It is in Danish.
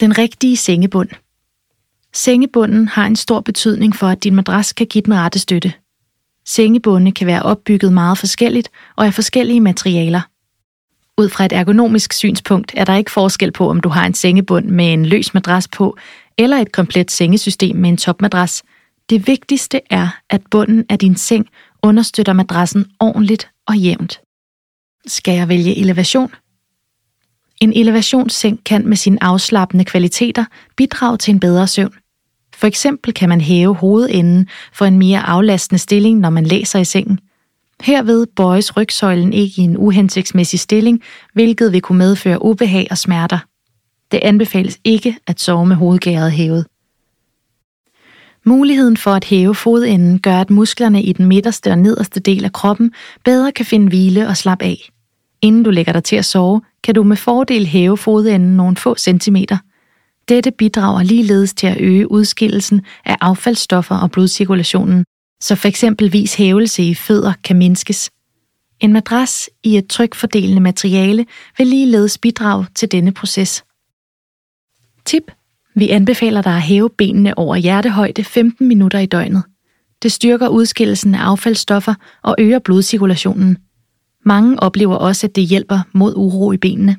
Den rigtige sengebund. Sengebunden har en stor betydning for, at din madras kan give den rette støtte. Sengebunde kan være opbygget meget forskelligt og af forskellige materialer. Ud fra et ergonomisk synspunkt er der ikke forskel på, om du har en sengebund med en løs madras på, eller et komplet sengesystem med en topmadras. Det vigtigste er, at bunden af din seng understøtter madrassen ordentligt og jævnt. Skal jeg vælge elevation? En elevationsseng kan med sine afslappende kvaliteter bidrage til en bedre søvn. For eksempel kan man hæve hovedenden for en mere aflastende stilling, når man læser i sengen. Herved bøjes rygsøjlen ikke i en uhensigtsmæssig stilling, hvilket vil kunne medføre ubehag og smerter. Det anbefales ikke at sove med hovedgæret hævet. Muligheden for at hæve fodenden gør, at musklerne i den midterste og nederste del af kroppen bedre kan finde hvile og slappe af. Inden du lægger dig til at sove, kan du med fordel hæve fodenden nogle få centimeter. Dette bidrager ligeledes til at øge udskillelsen af affaldsstoffer og blodcirkulationen, så for eksempelvis hævelse i fødder kan mindskes. En madras i et trykfordelende materiale vil ligeledes bidrage til denne proces. Tip. Vi anbefaler dig at hæve benene over hjertehøjde 15 minutter i døgnet. Det styrker udskillelsen af affaldsstoffer og øger blodcirkulationen. Mange oplever også, at det hjælper mod uro i benene.